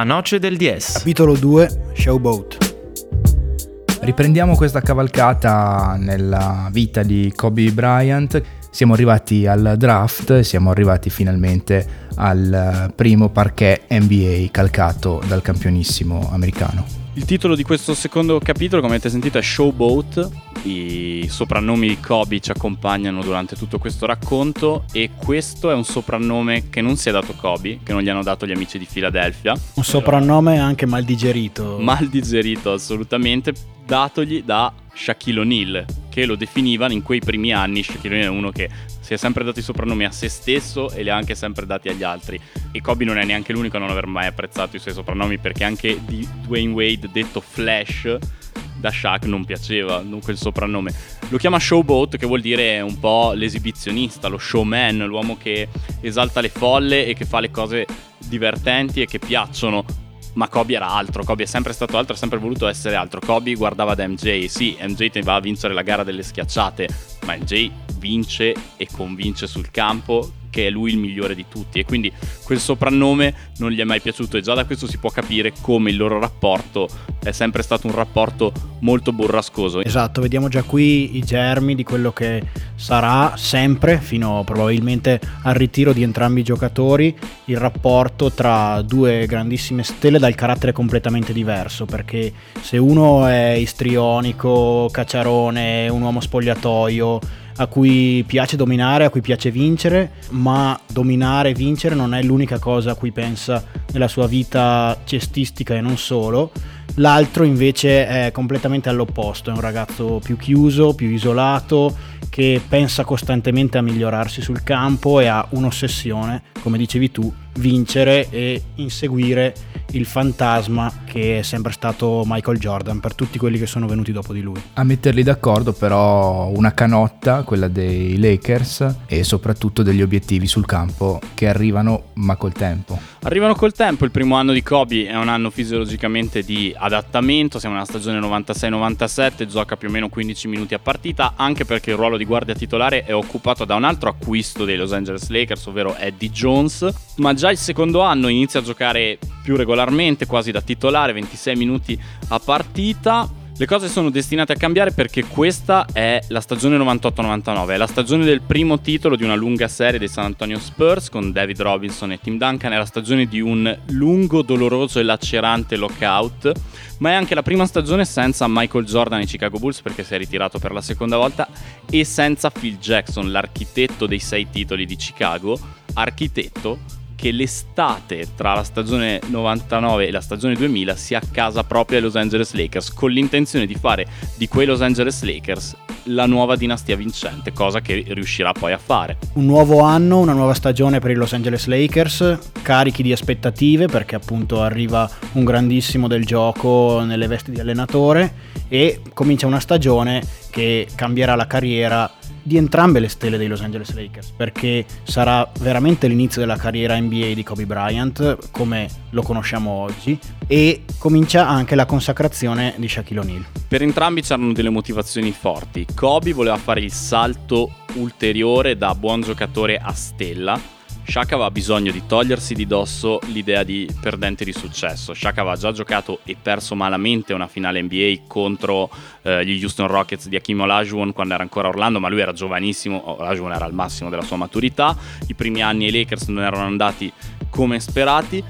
La noce del DS. Capitolo 2 Showboat. Riprendiamo questa cavalcata nella vita di Kobe Bryant. Siamo arrivati al draft siamo arrivati finalmente al primo parquet NBA calcato dal campionissimo americano. Il titolo di questo secondo capitolo, come avete sentito, è Showboat. I soprannomi di Kobe ci accompagnano durante tutto questo racconto e questo è un soprannome che non si è dato Kobe, che non gli hanno dato gli amici di Philadelphia. Un soprannome anche mal digerito. Mal digerito assolutamente, datogli da Shaquille O'Neal, che lo definivano in quei primi anni. Shaquille O'Neal è uno che si è sempre dato i soprannomi a se stesso e li ha anche sempre dati agli altri. E Kobe non è neanche l'unico a non aver mai apprezzato i suoi soprannomi perché anche di Dwayne Wade, detto Flash, da Shaq non piaceva quel soprannome. Lo chiama Showboat, che vuol dire un po' l'esibizionista, lo showman, l'uomo che esalta le folle e che fa le cose divertenti e che piacciono. Ma Kobe era altro, Kobe è sempre stato altro, ha sempre voluto essere altro. Kobe guardava da MJ, sì, MJ va a vincere la gara delle schiacciate, ma MJ vince e convince sul campo che è lui il migliore di tutti e quindi quel soprannome non gli è mai piaciuto e già da questo si può capire come il loro rapporto è sempre stato un rapporto molto burrascoso. Esatto, vediamo già qui i germi di quello che sarà sempre, fino probabilmente al ritiro di entrambi i giocatori, il rapporto tra due grandissime stelle dal carattere completamente diverso, perché se uno è istrionico, cacciarone, un uomo spogliatoio, a cui piace dominare, a cui piace vincere, ma dominare e vincere non è l'unica cosa a cui pensa nella sua vita cestistica e non solo. L'altro invece è completamente all'opposto, è un ragazzo più chiuso, più isolato, che pensa costantemente a migliorarsi sul campo e ha un'ossessione, come dicevi tu, vincere e inseguire il fantasma che è sempre stato Michael Jordan per tutti quelli che sono venuti dopo di lui. A metterli d'accordo però una canotta, quella dei Lakers e soprattutto degli obiettivi sul campo che arrivano ma col tempo. Arrivano col tempo, il primo anno di Kobe è un anno fisiologicamente di adattamento, siamo nella stagione 96-97, gioca più o meno 15 minuti a partita, anche perché il ruolo di guardia titolare è occupato da un altro acquisto dei Los Angeles Lakers, ovvero Eddie Jones, ma già il secondo anno inizia a giocare più regolarmente, quasi da titolare, 26 minuti a partita. Le cose sono destinate a cambiare perché questa è la stagione 98-99, è la stagione del primo titolo di una lunga serie dei San Antonio Spurs con David Robinson e Tim Duncan, è la stagione di un lungo, doloroso e lacerante lockout, ma è anche la prima stagione senza Michael Jordan ai Chicago Bulls perché si è ritirato per la seconda volta e senza Phil Jackson, l'architetto dei sei titoli di Chicago, architetto che l'estate tra la stagione 99 e la stagione 2000 si accasa proprio ai Los Angeles Lakers con l'intenzione di fare di quei Los Angeles Lakers la nuova dinastia vincente, cosa che riuscirà poi a fare. Un nuovo anno, una nuova stagione per i Los Angeles Lakers, carichi di aspettative perché appunto arriva un grandissimo del gioco nelle vesti di allenatore e comincia una stagione che cambierà la carriera di entrambe le stelle dei Los Angeles Lakers, perché sarà veramente l'inizio della carriera NBA di Kobe Bryant, come lo conosciamo oggi, e comincia anche la consacrazione di Shaquille O'Neal. Per entrambi c'erano delle motivazioni forti. Kobe voleva fare il salto ulteriore da buon giocatore a stella Shaq aveva bisogno di togliersi di dosso l'idea di perdente di successo. Shaq aveva già giocato e perso malamente una finale NBA contro eh, gli Houston Rockets di Hakim Olajuwon quando era ancora Orlando, ma lui era giovanissimo, Olajuwon era al massimo della sua maturità. I primi anni ai Lakers non erano andati come sperati.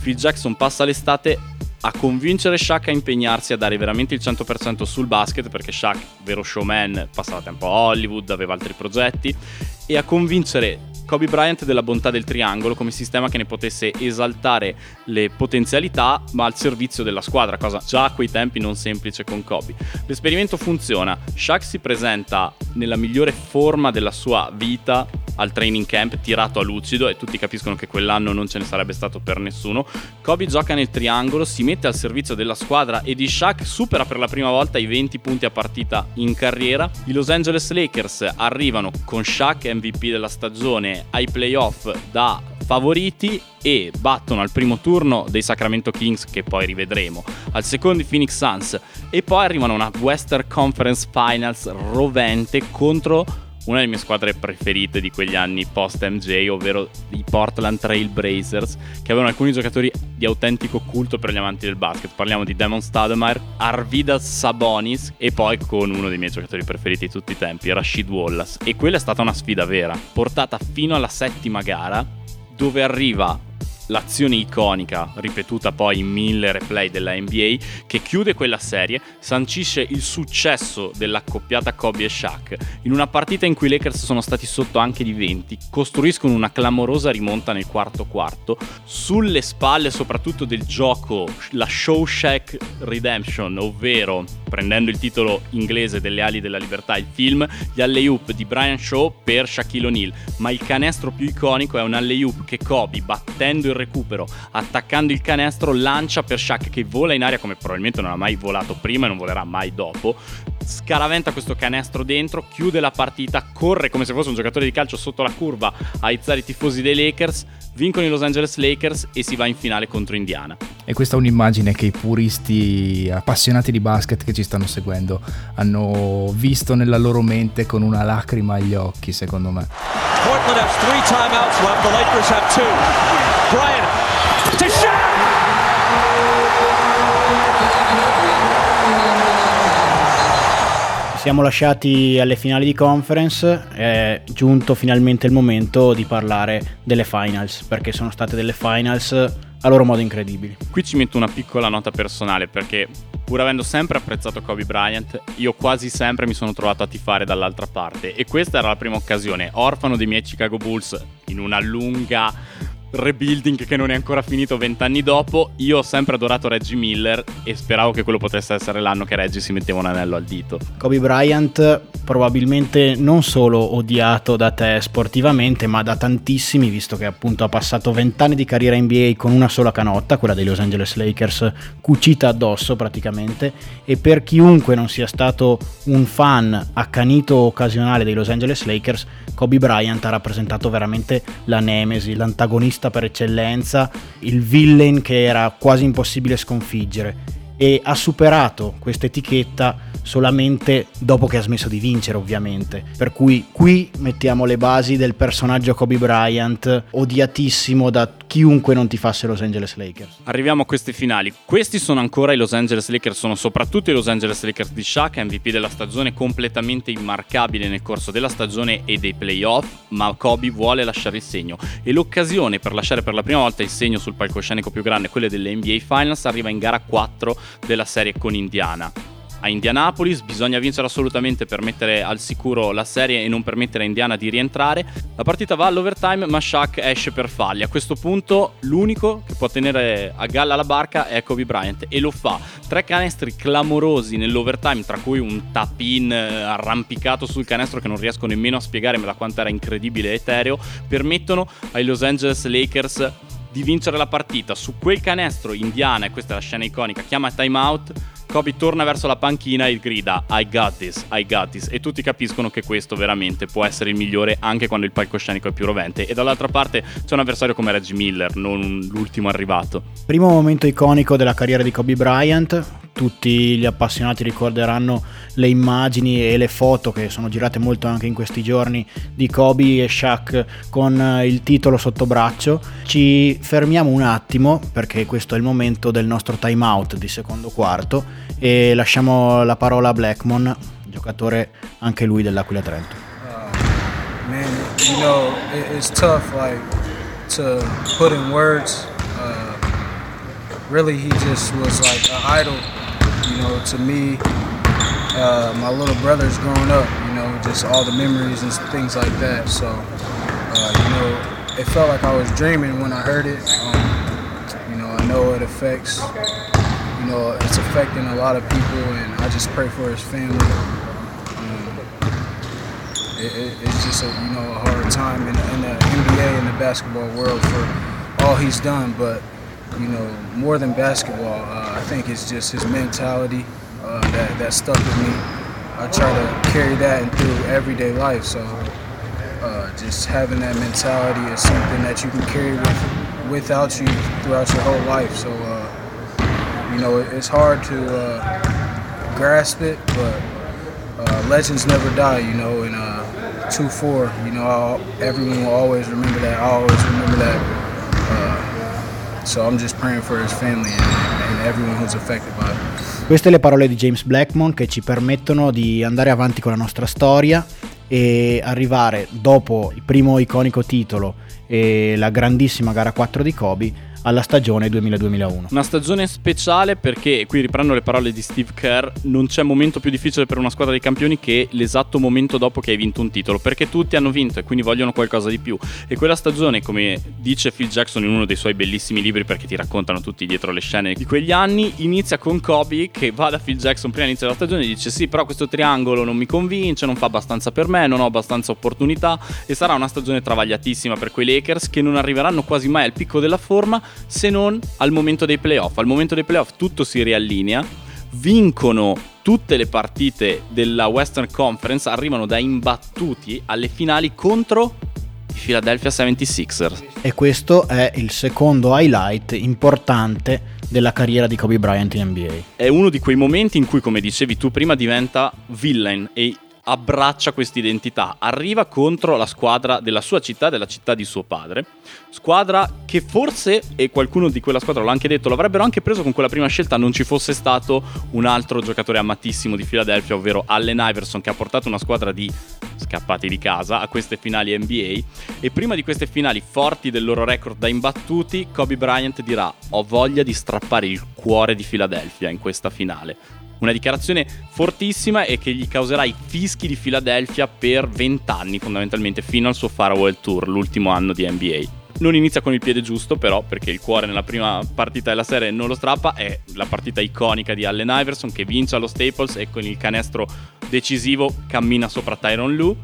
Phil Jackson passa l'estate a convincere Shaq a impegnarsi a dare veramente il 100% sul basket perché Shaq, vero showman, passava tempo a Hollywood, aveva altri progetti e a convincere Kobe Bryant della bontà del triangolo come sistema che ne potesse esaltare le potenzialità ma al servizio della squadra, cosa già a quei tempi non semplice con Kobe. L'esperimento funziona, Shaq si presenta nella migliore forma della sua vita al training camp tirato a lucido e tutti capiscono che quell'anno non ce ne sarebbe stato per nessuno. Kobe gioca nel triangolo, si mette al servizio della squadra e di Shaq supera per la prima volta i 20 punti a partita in carriera. I Los Angeles Lakers arrivano con Shaq MVP della stagione ai playoff da favoriti e battono al primo turno dei Sacramento Kings che poi rivedremo, al secondo i Phoenix Suns e poi arrivano a una Western Conference Finals rovente contro una delle mie squadre preferite di quegli anni post MJ, ovvero i Portland Trail Blazers, che avevano alcuni giocatori di autentico culto per gli amanti del basket. Parliamo di Damon Stoudemire, Arvidas Sabonis e poi con uno dei miei giocatori preferiti di tutti i tempi, Rashid Wallace. E quella è stata una sfida vera, portata fino alla settima gara, dove arriva l'azione iconica, ripetuta poi in mille replay della NBA, che chiude quella serie, sancisce il successo dell'accoppiata Kobe e Shaq. In una partita in cui i Lakers sono stati sotto anche di 20, costruiscono una clamorosa rimonta nel quarto quarto, sulle spalle soprattutto del gioco, la Shawshank Redemption, ovvero, prendendo il titolo inglese delle ali della libertà, il film, gli alley-oop di Brian Shaw per Shaquille O'Neal, ma il canestro più iconico è un alley-oop che Kobe, battendo il recupero, attaccando il canestro, lancia per Shaq che vola in aria come probabilmente non ha mai volato prima e non volerà mai dopo. Scaraventa questo canestro dentro, chiude la partita, corre come se fosse un giocatore di calcio sotto la curva a izzare i tifosi dei Lakers, vincono i Los Angeles Lakers e si va in finale contro Indiana. E questa è un'immagine che i puristi appassionati di basket che ci stanno seguendo hanno visto nella loro mente con una lacrima agli occhi, secondo me. Portland has three timeouts left, the Lakers have two. Bryant Siamo lasciati alle finali di conference, è giunto finalmente il momento di parlare delle finals, perché sono state delle finals a loro modo incredibili. Qui ci metto una piccola nota personale perché pur avendo sempre apprezzato Kobe Bryant, io quasi sempre mi sono trovato a tifare dall'altra parte e questa era la prima occasione, orfano dei miei Chicago Bulls in una lunga rebuilding che non è ancora finito vent'anni dopo. Io ho sempre adorato Reggie Miller e speravo che quello potesse essere l'anno che Reggie si metteva un anello al dito. Kobe Bryant probabilmente non solo odiato da te sportivamente, ma da tantissimi, visto che appunto ha passato vent'anni di carriera NBA con una sola canotta, quella dei Los Angeles Lakers, cucita addosso praticamente, e per chiunque non sia stato un fan accanito occasionale dei Los Angeles Lakers, Kobe Bryant ha rappresentato veramente la nemesi, l'antagonista per eccellenza, il villain che era quasi impossibile sconfiggere e ha superato questa etichetta solamente dopo che ha smesso di vincere ovviamente. Per cui qui mettiamo le basi del personaggio Kobe Bryant, odiatissimo da chiunque non ti fasse Los Angeles Lakers. Arriviamo a queste finali. Questi sono ancora i Los Angeles Lakers, sono soprattutto i Los Angeles Lakers di Shaq, MVP della stagione completamente immarcabile nel corso della stagione e dei playoff, ma Kobe vuole lasciare il segno e l'occasione per lasciare per la prima volta il segno sul palcoscenico più grande, quelle delle NBA Finals, arriva in gara 4 della serie con Indiana a Indianapolis, bisogna vincere assolutamente per mettere al sicuro la serie e non permettere a Indiana di rientrare. La partita va all'overtime, ma Shaq esce per falli. A questo punto l'unico che può tenere a galla la barca è Kobe Bryant e lo fa. Tre canestri clamorosi nell'overtime, tra cui un tap-in eh, arrampicato sul canestro che non riesco nemmeno a spiegare da quanto era incredibile e etereo, permettono ai Los Angeles Lakers di vincere la partita. Su quel canestro Indiana, e questa è la scena iconica, chiama timeout Kobe torna verso la panchina e grida I got this, I got this e tutti capiscono che questo veramente può essere il migliore anche quando il palcoscenico è più rovente e dall'altra parte c'è un avversario come Reggie Miller, non l'ultimo arrivato. Primo momento iconico della carriera di Kobe Bryant, tutti gli appassionati ricorderanno le immagini e le foto che sono girate molto anche in questi giorni di Kobe e Shaq con il titolo sotto braccio. Ci fermiamo un attimo perché questo è il momento del nostro time out di secondo quarto e lasciamo la parola a Blackmon, giocatore anche lui dell'Aquila Trento. Uh, man, you know, it's tough like to put in words. Uh, really, he just was like an idol you know, to me, uh, my little brothers growing up, you know, just all the memories and things like that. So, uh, you know, it felt like I was dreaming when I heard it. Um, you know, I know it affects, you know, it's affecting a lot of people, and I just pray for his family. Um, it, it, it's just a, you know, a hard time in, in the NBA and the basketball world for all he's done, but you know, more than basketball, uh, I think it's just his mentality uh, that, that stuck with me. I try to carry that through everyday life. So uh, just having that mentality is something that you can carry with, without you throughout your whole life. So, uh, you know, it's hard to uh, grasp it, but uh, legends never die, you know, and uh, 2-4, you know, I'll, everyone will always remember that. I always remember that. So I'm just praying for his family and, and everyone who's affected by it. Queste le parole di James Blackmon che ci permettono di andare avanti con la nostra storia e arrivare dopo il primo iconico titolo e la grandissima gara 4 di Kobe alla stagione 2000-2001. Una stagione speciale perché, qui riprendo le parole di Steve Kerr, non c'è momento più difficile per una squadra di campioni che l'esatto momento dopo che hai vinto un titolo, perché tutti hanno vinto e quindi vogliono qualcosa di più. E quella stagione, come dice Phil Jackson in uno dei suoi bellissimi libri perché ti raccontano tutti dietro le scene di quegli anni, inizia con Kobe che va da Phil Jackson prima inizio della stagione e dice sì, però questo triangolo non mi convince, non fa abbastanza per me, non ho abbastanza opportunità e sarà una stagione travagliatissima per quei Lakers che non arriveranno quasi mai al picco della forma se non al momento dei playoff. Al momento dei playoff tutto si riallinea, vincono tutte le partite della Western Conference, arrivano da imbattuti alle finali contro i Philadelphia 76ers. E questo è il secondo highlight importante della carriera di Kobe Bryant in NBA. È uno di quei momenti in cui, come dicevi tu prima, diventa villain e abbraccia questa identità, arriva contro la squadra della sua città, della città di suo padre, squadra che forse, e qualcuno di quella squadra l'ha anche detto, l'avrebbero anche preso con quella prima scelta non ci fosse stato un altro giocatore amatissimo di Philadelphia, ovvero Allen Iverson, che ha portato una squadra di scappati di casa a queste finali NBA e prima di queste finali forti del loro record da imbattuti, Kobe Bryant dirà ho voglia di strappare il cuore di Philadelphia in questa finale una dichiarazione fortissima e che gli causerà i fischi di Philadelphia per 20 anni fondamentalmente fino al suo Farewell Tour, l'ultimo anno di NBA. Non inizia con il piede giusto però perché il cuore nella prima partita della serie non lo strappa, è la partita iconica di Allen Iverson che vince allo Staples e con il canestro decisivo cammina sopra Tyron Lue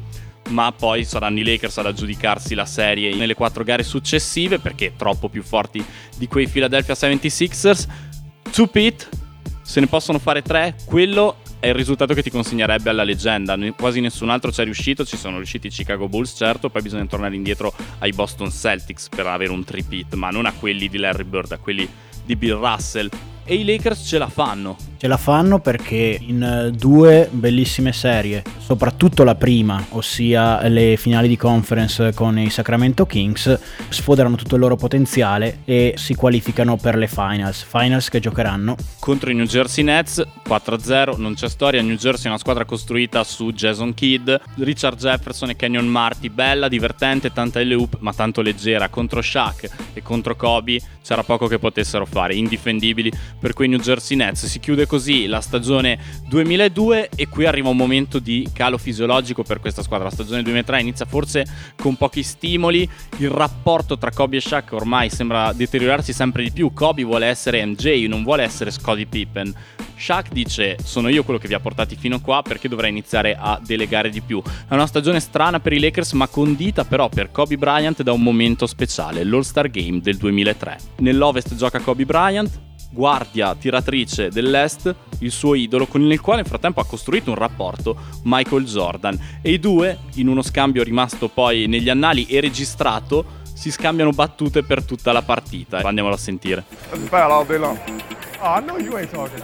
ma poi saranno i Lakers ad aggiudicarsi la serie nelle quattro gare successive perché troppo più forti di quei Philadelphia 76ers. To Pete se ne possono fare tre, quello è il risultato che ti consegnerebbe alla leggenda. Quasi nessun altro ci è riuscito, ci sono riusciti i Chicago Bulls, certo, poi bisogna tornare indietro ai Boston Celtics per avere un tripit, ma non a quelli di Larry Bird, a quelli di Bill Russell. E i Lakers ce la fanno. Ce la fanno perché in due bellissime serie, soprattutto la prima, ossia le finali di conference con i Sacramento Kings, sfoderano tutto il loro potenziale e si qualificano per le finals. Finals che giocheranno contro i New Jersey Nets 4-0. Non c'è storia. New Jersey è una squadra costruita su Jason Kidd, Richard Jefferson e Kenyon Marty. Bella, divertente, tanta L-Hoop, ma tanto leggera. Contro Shaq e contro Kobe c'era poco che potessero fare. Indifendibili per quei New Jersey Nets. Si chiude così la stagione 2002 e qui arriva un momento di calo fisiologico per questa squadra. La stagione 2003 inizia forse con pochi stimoli, il rapporto tra Kobe e Shaq ormai sembra deteriorarsi sempre di più. Kobe vuole essere MJ, non vuole essere Scottie Pippen. Shaq dice sono io quello che vi ha portati fino qua perché dovrei iniziare a delegare di più. È una stagione strana per i Lakers ma condita però per Kobe Bryant da un momento speciale, l'All-Star Game del 2003. Nell'Ovest gioca Kobe Bryant, guardia tiratrice dell'Est, il suo idolo, con il quale nel frattempo ha costruito un rapporto Michael Jordan. E i due, in uno scambio rimasto poi negli annali e registrato, si scambiano battute per tutta la partita. Andiamolo a sentire. long. Oh, I know you ain't talking.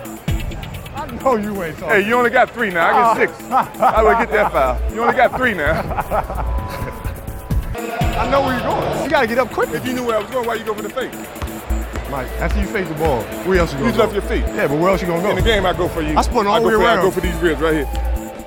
I know you ain't talking. Hey, you only got three now. I get six. I will get that foul. You only got three now. I know where you're going. You got to get up quick. If you knew where I was going, why you go for the fake? Mike, after you face the ball, where else you gonna you go? left your feet. Yeah, but where else you gonna go? In the game, I go for you. I spun all the way around. I go for these ribs right here.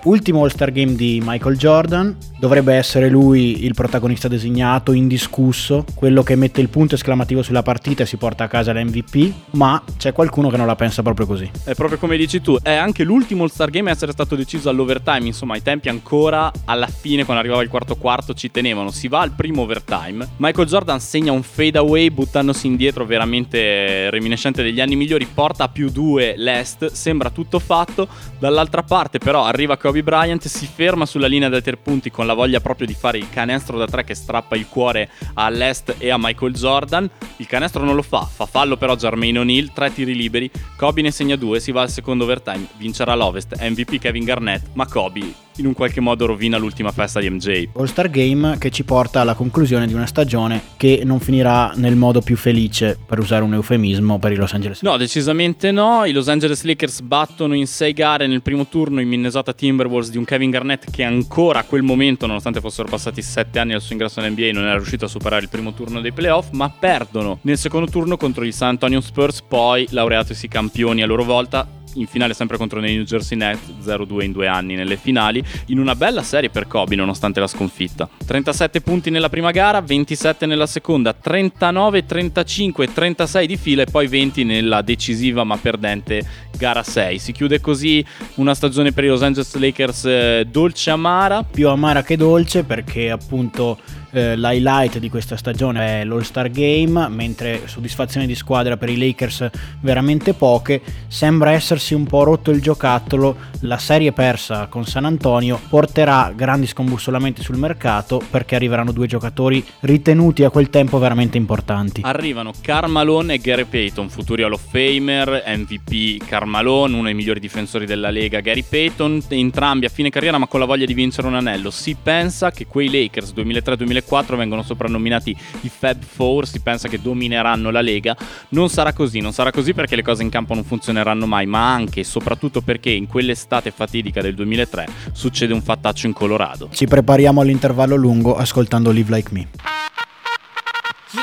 Ultimo All-Star Game di Michael Jordan, dovrebbe essere lui il protagonista designato, indiscusso, quello che mette il punto esclamativo sulla partita e si porta a casa l'MVP, ma c'è qualcuno che non la pensa proprio così. È proprio come dici tu, è anche l'ultimo All-Star Game a essere stato deciso all'overtime, insomma ai tempi ancora alla fine quando arrivava il quarto quarto ci tenevano, si va al primo overtime, Michael Jordan segna un fade away buttandosi indietro veramente reminiscente degli anni migliori, porta a più due l'est, sembra tutto fatto, dall'altra parte però arriva Kobe Bryant si ferma sulla linea dei tre punti con la voglia proprio di fare il canestro da tre che strappa il cuore all'est e a Michael Jordan. Il canestro non lo fa, fa fallo però Jermaine O'Neal, tre tiri liberi, Kobe ne segna due, si va al secondo overtime, vincerà l'Ovest, MVP Kevin Garnett, ma Kobe in un qualche modo rovina l'ultima festa di MJ. All-Star Game che ci porta alla conclusione di una stagione che non finirà nel modo più felice, per usare un eufemismo, per i Los Angeles No, decisamente no. I Los Angeles Lakers battono in sei gare nel primo turno i Minnesota Timberwolves di un Kevin Garnett che ancora a quel momento, nonostante fossero passati sette anni al suo ingresso nell'NBA, non era riuscito a superare il primo turno dei playoff, ma perdono nel secondo turno contro gli San Antonio Spurs, poi laureatosi campioni a loro volta in finale sempre contro i New Jersey Nets 0-2 in due anni nelle finali in una bella serie per Kobe nonostante la sconfitta. 37 punti nella prima gara 27 nella seconda 39 35 36 di fila e poi 20 nella decisiva ma perdente gara 6 si chiude così una stagione per i Los Angeles Lakers eh, dolce amara. Più amara che dolce perché appunto eh, l'highlight di questa stagione è l'All-Star Game, mentre soddisfazioni di squadra per i Lakers veramente poche. Sembra essersi un po' rotto il giocattolo, la serie persa con San Antonio porterà grandi scombussolamenti sul mercato perché arriveranno due giocatori ritenuti a quel tempo veramente importanti. Arrivano Carmalone e Gary Payton, futuri Hall of Famer, MVP Carmalone, uno dei migliori difensori della Lega, Gary Payton, entrambi a fine carriera ma con la voglia di vincere un anello. Si pensa che quei Lakers 2003-2004 2004 vengono soprannominati i Fab Four, si pensa che domineranno la Lega. Non sarà così, non sarà così perché le cose in campo non funzioneranno mai, ma anche e soprattutto perché in quell'estate fatidica del 2003 succede un fattaccio in Colorado. Ci prepariamo all'intervallo lungo ascoltando Live Like Me.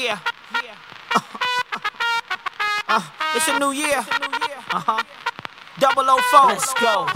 Yeah. Uh, uh, it's a new year. Uh-huh. Double O four. Let's go.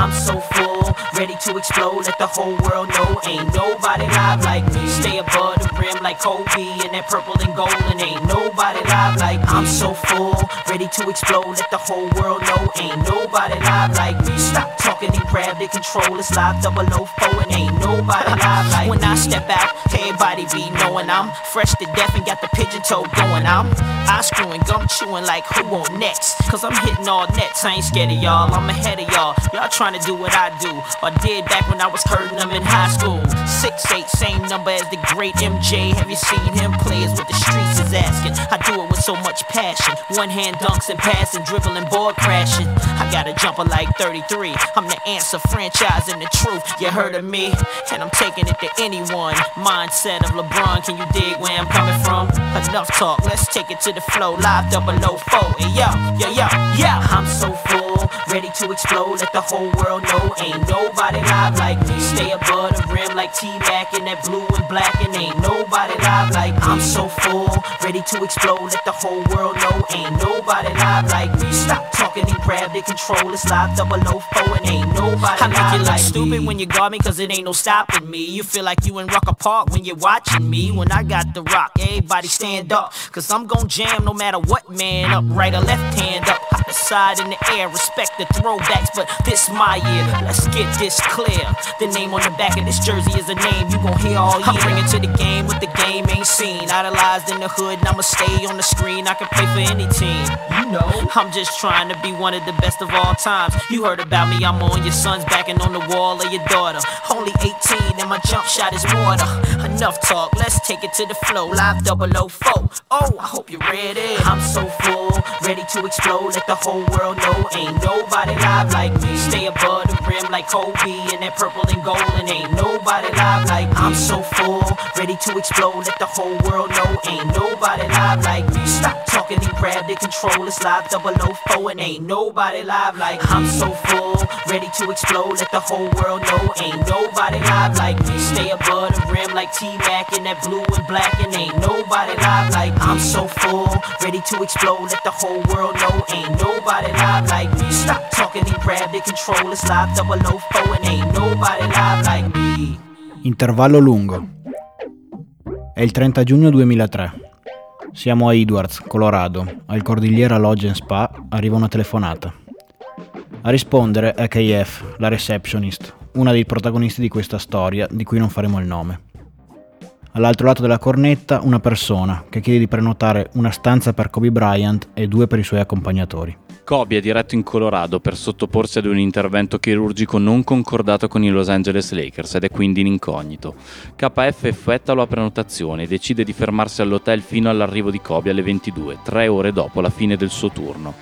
I'm so full, ready to explode. Let the whole world know ain't nobody live like me. Stay above the rim like Kobe and that purple and gold, and ain't nobody live like me. I'm so full, ready to explode. Let the whole world know ain't nobody live like me. Stop talking and grab the control. It's live double O four, and ain't nobody live like me. When I step out, everybody be knowing I'm fresh to death and got the pigeon toe going. I'm eye screwing, gum chewing like who on next? Cause I'm hitting all nets. I ain't scared of y'all. I'm ahead of y'all. Y'all trying to do what I do, or did back when I was hurting them in high school. Six eight, same number as the great MJ. Have you seen him play? Is what the streets is asking. I do it with so much passion. One hand dunks and passing, dribbling, board crashing. I got a jumper like 33. I'm the answer, franchising the truth. You heard of me, and I'm taking it to anyone. Mindset of LeBron, can you dig where I'm coming from? Enough talk, let's take it to the flow. Live double O four. Hey, yo, yeah, yeah, yeah. I'm so full, ready to explode. Let the whole world know ain't nobody live like me. Stay above the rim like T-Mac in that blue and black, and ain't nobody live like me. I'm so full, ready to explode. Let the whole world know ain't nobody live like me. Stop talking and grab the control. It's live double O four, and ain't nobody I make you look like stupid me. when you got me, cause it ain't no stopping me. You feel like you in Rucker Park when you're watching me. When I got the rock, everybody stand up, cause I'm gon' jam no matter what man up, right or left hand up, side in the air. Respect the throwbacks, but this my year. Let's get this clear. The name on the back of this jersey is a name you gon' hear all year. I'm bringing to the game what the game ain't seen. Idolized in the hood, and I'ma stay on the screen. I can play for any team. You know, I'm just trying to be one of the best of all times. You heard about me, I'm on your son's back and on the wall of your daughter. Only 18 and my jump shot is water. Enough talk, let's take it to the flow. Live 004. Oh, I hope you're ready. I'm so full, ready to explode. Let the whole world know ain't nobody live like me. Stay above the rim like Kobe in that purple and gold, and ain't nobody live like me. I'm so full, ready to explode. Let the whole world know ain't nobody live like me. Stop talking and grab the control. It's live 004 and ain't nobody live like me. I'm so full, ready to explode. Let the whole world know ain't nobody live like me. Stay above the rim like T-Mac in that blue and black, and ain't nobody live like me. I'm so full, ready to explode. Let the whole world know ain't nobody live like me. Stop talking and grab the control. It's live 004 and ain't nobody live like me. Intervallo lungo. È il 30 giugno 2003. Siamo a Edwards, Colorado. Al Cordigliera Lodge and Spa arriva una telefonata. A rispondere è KF, la receptionist, una dei protagonisti di questa storia di cui non faremo il nome. All'altro lato della cornetta una persona che chiede di prenotare una stanza per Kobe Bryant e due per i suoi accompagnatori. Kobe è diretto in Colorado per sottoporsi ad un intervento chirurgico non concordato con i Los Angeles Lakers ed è quindi in incognito. KF effettua la prenotazione e decide di fermarsi all'hotel fino all'arrivo di Kobe alle 22, tre ore dopo la fine del suo turno.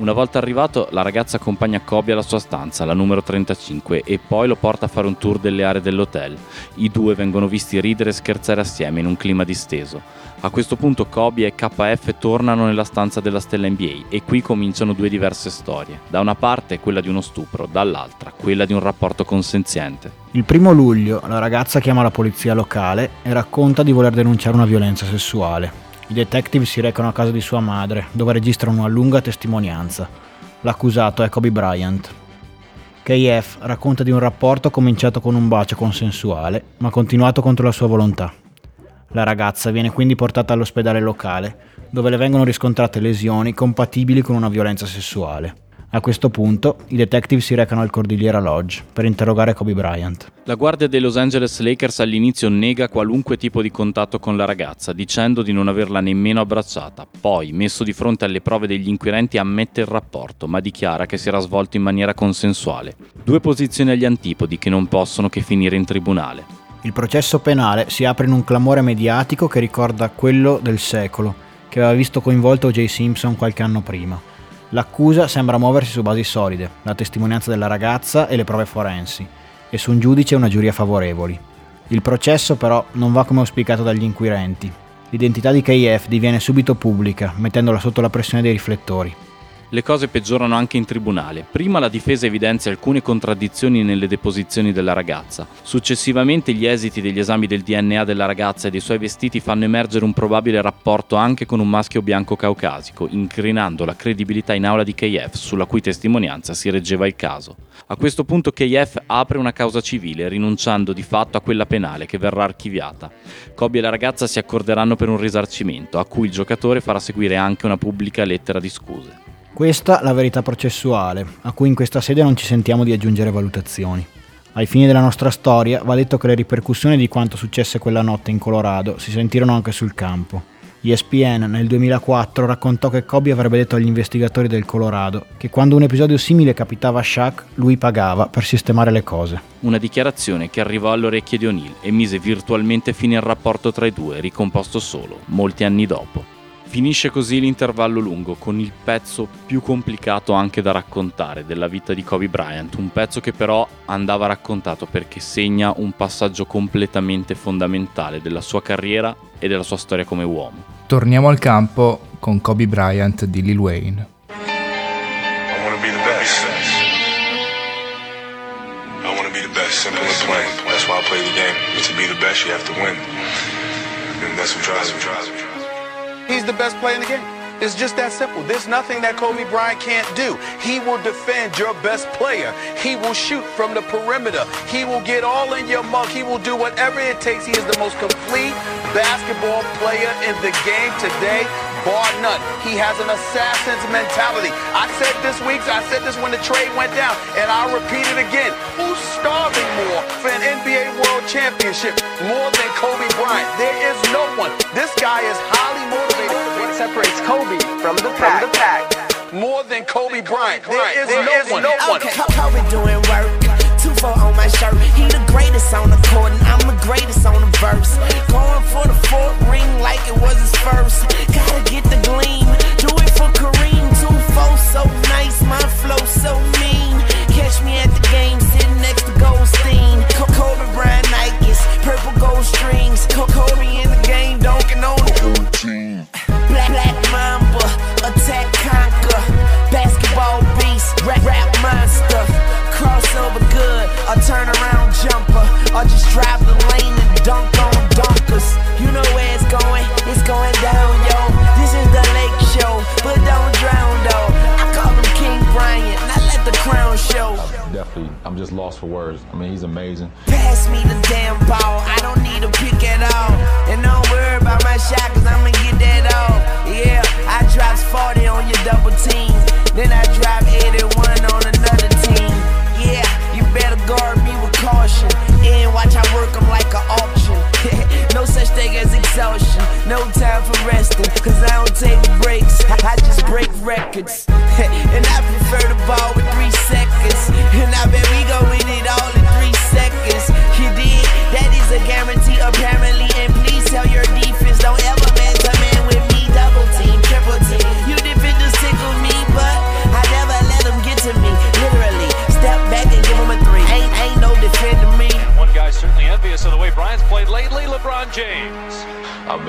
Una volta arrivato, la ragazza accompagna Kobe alla sua stanza, la numero 35, e poi lo porta a fare un tour delle aree dell'hotel. I due vengono visti ridere e scherzare assieme in un clima disteso. A questo punto Kobe e KF tornano nella stanza della stella NBA e qui cominciano due diverse storie. Da una parte quella di uno stupro, dall'altra quella di un rapporto consenziente. Il primo luglio la ragazza chiama la polizia locale e racconta di voler denunciare una violenza sessuale. I detective si recano a casa di sua madre, dove registrano una lunga testimonianza. L'accusato è Kobe Bryant. KF racconta di un rapporto cominciato con un bacio consensuale, ma continuato contro la sua volontà. La ragazza viene quindi portata all'ospedale locale, dove le vengono riscontrate lesioni compatibili con una violenza sessuale. A questo punto i detective si recano al Cordillera Lodge per interrogare Kobe Bryant. La guardia dei Los Angeles Lakers all'inizio nega qualunque tipo di contatto con la ragazza, dicendo di non averla nemmeno abbracciata. Poi, messo di fronte alle prove degli inquirenti, ammette il rapporto, ma dichiara che si era svolto in maniera consensuale. Due posizioni agli antipodi che non possono che finire in tribunale. Il processo penale si apre in un clamore mediatico che ricorda quello del secolo, che aveva visto coinvolto O.J. Simpson qualche anno prima. L'accusa sembra muoversi su basi solide, la testimonianza della ragazza e le prove forensi, e su un giudice e una giuria favorevoli. Il processo però non va come auspicato dagli inquirenti. L'identità di KF diviene subito pubblica, mettendola sotto la pressione dei riflettori le cose peggiorano anche in tribunale. Prima la difesa evidenzia alcune contraddizioni nelle deposizioni della ragazza. Successivamente gli esiti degli esami del DNA della ragazza e dei suoi vestiti fanno emergere un probabile rapporto anche con un maschio bianco caucasico, incrinando la credibilità in aula di KF, sulla cui testimonianza si reggeva il caso. A questo punto KF apre una causa civile, rinunciando di fatto a quella penale che verrà archiviata. Kobe e la ragazza si accorderanno per un risarcimento, a cui il giocatore farà seguire anche una pubblica lettera di scuse. Questa la verità processuale, a cui in questa sede non ci sentiamo di aggiungere valutazioni. Ai fini della nostra storia va detto che le ripercussioni di quanto successe quella notte in Colorado si sentirono anche sul campo. ESPN nel 2004 raccontò che Kobe avrebbe detto agli investigatori del Colorado che quando un episodio simile capitava a Shaq, lui pagava per sistemare le cose. Una dichiarazione che arrivò alle orecchie di O'Neill e mise virtualmente fine al rapporto tra i due, ricomposto solo, molti anni dopo. Finisce così l'intervallo lungo con il pezzo più complicato anche da raccontare della vita di Kobe Bryant, un pezzo che però andava raccontato perché segna un passaggio completamente fondamentale della sua carriera e della sua storia come uomo. Torniamo al campo con Kobe Bryant di Lil Wayne. That's why I play the game. To be the best, you have to win. And that's what drives me. He's the best player in the game. It's just that simple. There's nothing that Kobe Bryant can't do. He will defend your best player. He will shoot from the perimeter. He will get all in your mug. He will do whatever it takes. He is the most complete basketball player in the game today bar none. He has an assassin's mentality. I said this week, I said this when the trade went down, and I'll repeat it again. Who's starving more for an NBA World Championship more than Kobe Bryant? There is no one. This guy is highly motivated. What separates Kobe from the pack? From the pack. More than Kobe Bryant. There is there no is one. No one. Okay, Kobe doing work. Two four on my shirt. He the greatest on the court, and I'm the greatest on the verse. Going for the fourth ring like it was his first. Gotta get the gleam. Do it for Kareem. Two four so nice, my flow so mean. Catch me at the game, sitting next to Goldstein. Kobe Bryant Nikes, purple gold strings. Kobe a turnaround jumper, or just drive the lane and dunk on dunkers. You know where it's going, it's going down, yo. This is the lake show, but don't drown, though. I call him King Bryant, not let the crown show. I'm Definitely, I'm just lost for words. I mean, he's amazing. Pass me the damn ball, I don't Right.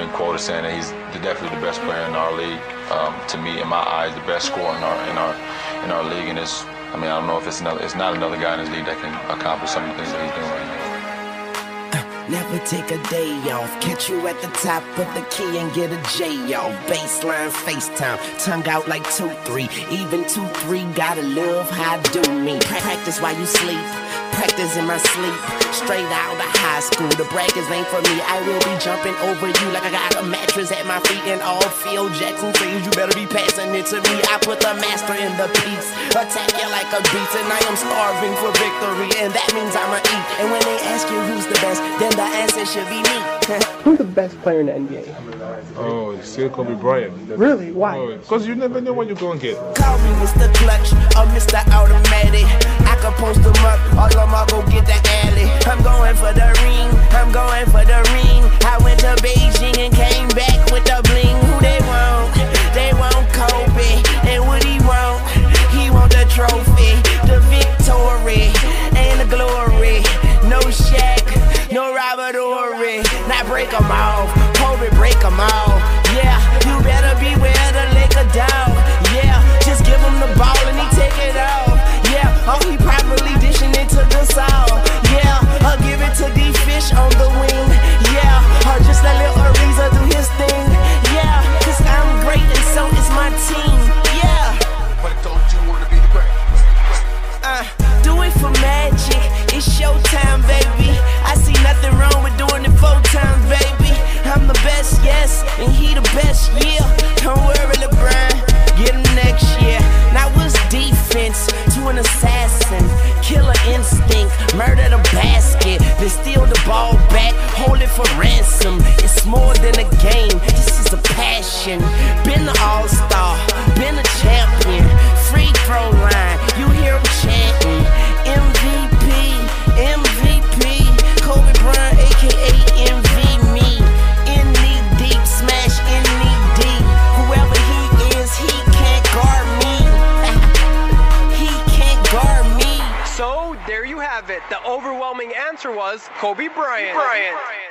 Been quoted saying that he's definitely the best player in our league. Um, to me, in my eyes, the best scorer in our in our in our league, and it's. I mean, I don't know if it's another. It's not another guy in his league that can accomplish some of the things that he's doing right now. Never take a day off. Catch you at the top of the key and get a J off. Baseline FaceTime, tongue out like 2 3. Even 2 3, gotta love how I do me. Practice while you sleep practice in my sleep. Straight out of high school, the brackets ain't for me. I will be jumping over you like I got a mattress at my feet. And all Phil Jackson says you better be passing it to me. I put the master in the piece, attack you like a beast. And I am starving for victory, and that means I'ma eat. And when they ask you who's the best, then the answer should be me. who's the best player in the NBA? Oh, still Kobe Bryant. Really? Why? Oh, because you never know what you're going to get. Call me Mr. Clutch or Mr. Automatic. I can post them up, all of my go get the alley. I'm going for the ring, I'm going for the ring. I went to Beijing and came back with the bling. Who they want? They want Kobe. And what he want? He want the trophy, the victory, break them off, Kobe break them off. Yeah, you better beware the liquor dog. Yeah, just give him the ball and he take it off. Yeah, oh he properly dishing it to the soul. Yeah, I'll give it to D Fish on the wing.